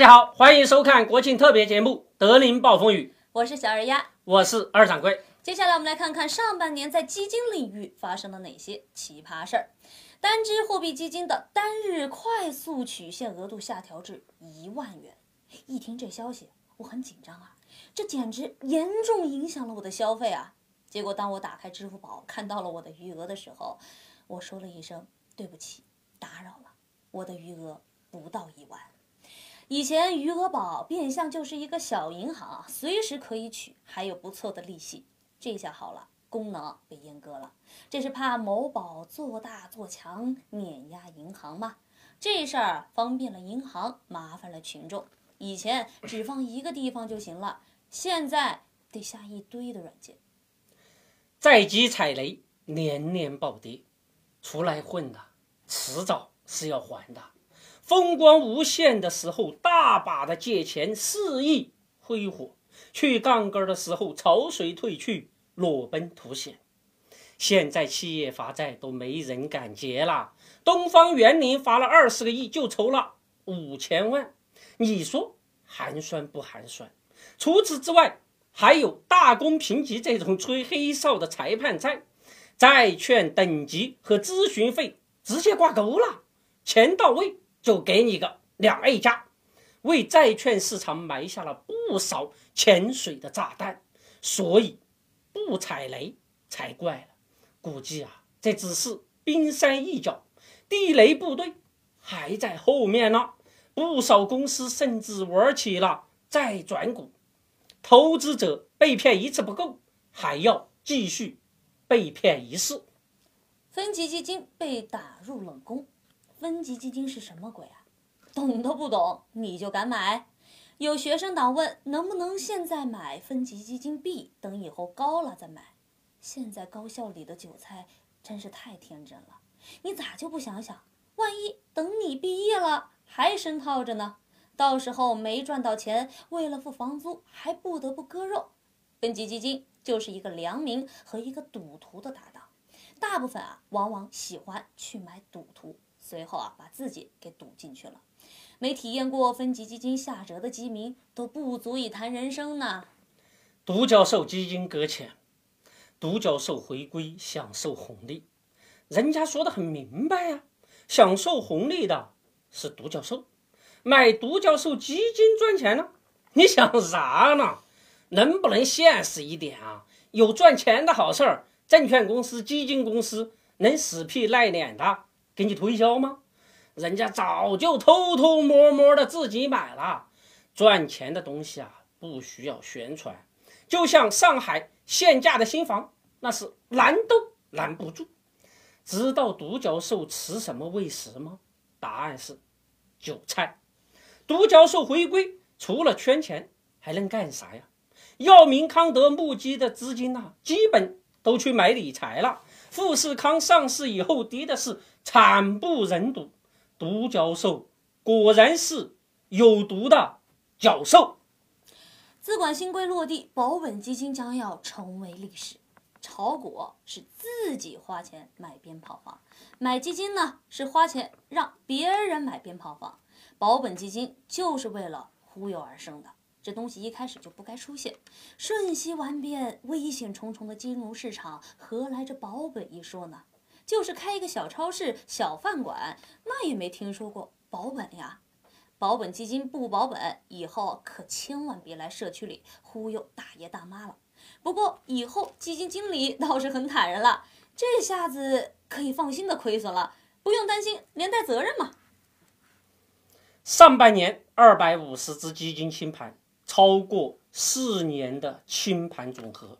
家好，欢迎收看国庆特别节目《德林暴风雨》，我是小二丫，我是二掌柜。接下来我们来看看上半年在基金领域发生了哪些奇葩事儿。单只货币基金的单日快速取现额度下调至一万元。一听这消息，我很紧张啊，这简直严重影响了我的消费啊。结果当我打开支付宝看到了我的余额的时候，我说了一声对不起，打扰了，我的余额不到一万。以前余额宝变相就是一个小银行，随时可以取，还有不错的利息。这下好了，功能被阉割了，这是怕某宝做大做强碾压银行吗？这事儿方便了银行，麻烦了群众。以前只放一个地方就行了，现在得下一堆的软件。在即踩雷，年年暴跌，出来混的，迟早是要还的。风光无限的时候，大把的借钱肆意挥霍。去杠杆的时候，潮水退去，裸奔图险。现在企业发债都没人敢接了。东方园林发了二十个亿，就筹了五千万，你说寒酸不寒酸？除此之外，还有大公评级这种吹黑哨的裁判债，债券等级和咨询费直接挂钩了，钱到位就给你个两 A 加。为债券市场埋下了不少潜水的炸弹，所以不踩雷才怪了。估计啊，这只是冰山一角，地雷部队还在后面呢。不少公司甚至玩起了债转股，投资者被骗一次不够，还要继续被骗一次。分级基金被打入冷宫，分级基金是什么鬼啊？懂都不懂你就敢买？有学生党问能不能现在买分级基金 B，等以后高了再买。现在高校里的韭菜真是太天真了，你咋就不想想，万一等你毕业了还深套着呢？到时候没赚到钱，为了付房租还不得不割肉。分级基金就是一个良民和一个赌徒的搭档，大部分啊往往喜欢去买赌徒，随后啊把自己给赌进去了。没体验过分级基金下折的基民都不足以谈人生呢。独角兽基金搁浅，独角兽回归享受红利，人家说的很明白呀，享受红利的是独角兽，买独角兽基金赚钱呢？你想啥呢？能不能现实一点啊？有赚钱的好事儿，证券公司、基金公司能死皮赖脸的给你推销吗？人家早就偷偷摸摸的自己买了，赚钱的东西啊，不需要宣传。就像上海限价的新房，那是拦都拦不住。知道独角兽吃什么喂食吗？答案是韭菜。独角兽回归，除了圈钱，还能干啥呀？药明康德募集的资金呐，基本都去买理财了。富士康上市以后，跌的是惨不忍睹。独角兽果然是有毒的角兽。资管新规落地，保本基金将要成为历史。炒股是自己花钱买鞭炮房，买基金呢是花钱让别人买鞭炮房。保本基金就是为了忽悠而生的，这东西一开始就不该出现。瞬息万变、危险重重的金融市场，何来这保本一说呢？就是开一个小超市、小饭馆，那也没听说过保本呀。保本基金不保本，以后可千万别来社区里忽悠大爷大妈了。不过以后基金经理倒是很坦然了，这下子可以放心的亏损了，不用担心连带责任嘛。上半年二百五十只基金清盘，超过四年的清盘总和。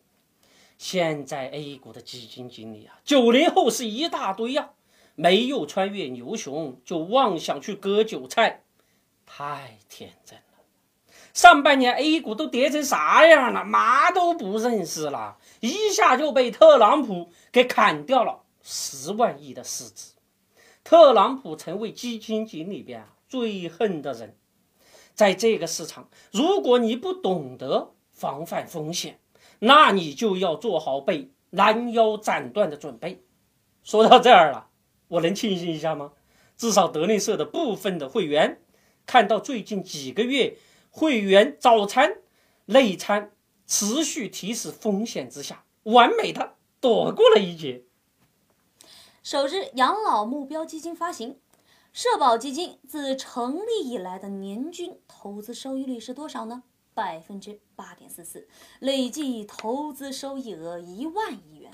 现在 A 股的基金经理啊，九零后是一大堆呀，没有穿越牛熊就妄想去割韭菜，太天真了。上半年 A 股都跌成啥样了，嘛都不认识了，一下就被特朗普给砍掉了十万亿的市值。特朗普成为基金经理边最恨的人，在这个市场，如果你不懂得防范风险。那你就要做好被拦腰斩断的准备。说到这儿了，我能庆幸一下吗？至少德林社的部分的会员看到最近几个月会员早餐、内参持续提示风险之下，完美的躲过了一劫。首日养老目标基金发行，社保基金自成立以来的年均投资收益率是多少呢？百分之八点四四，累计投资收益额一万亿元。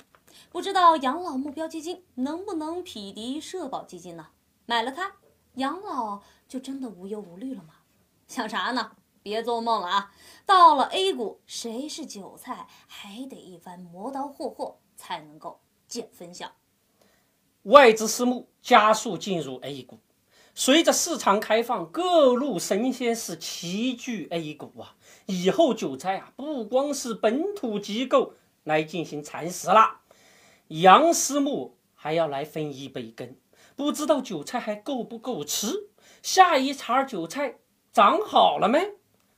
不知道养老目标基金能不能匹敌社保基金呢？买了它，养老就真的无忧无虑了吗？想啥呢？别做梦了啊！到了 A 股，谁是韭菜，还得一番磨刀霍霍才能够见分晓。外资私募加速进入 A 股，随着市场开放，各路神仙是齐聚 A 股啊！以后韭菜啊，不光是本土机构来进行蚕食了，洋私募还要来分一杯羹。不知道韭菜还够不够吃？下一茬韭菜长好了没？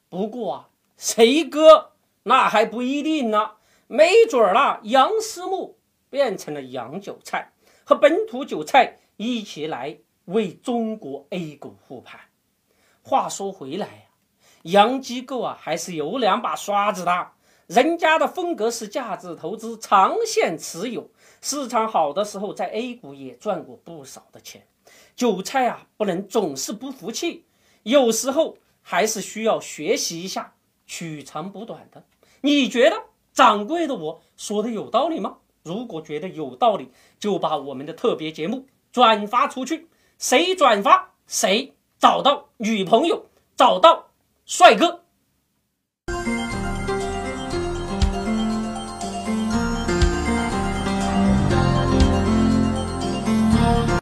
不过啊，谁割那还不一定呢，没准儿啊，洋私募变成了洋韭菜。和本土韭菜一起来为中国 A 股护盘。话说回来呀，洋机构啊还是有两把刷子的。人家的风格是价值投资，长线持有，市场好的时候在 A 股也赚过不少的钱。韭菜啊不能总是不服气，有时候还是需要学习一下取长补短的。你觉得掌柜的我说的有道理吗？如果觉得有道理，就把我们的特别节目转发出去，谁转发谁找到女朋友，找到帅哥。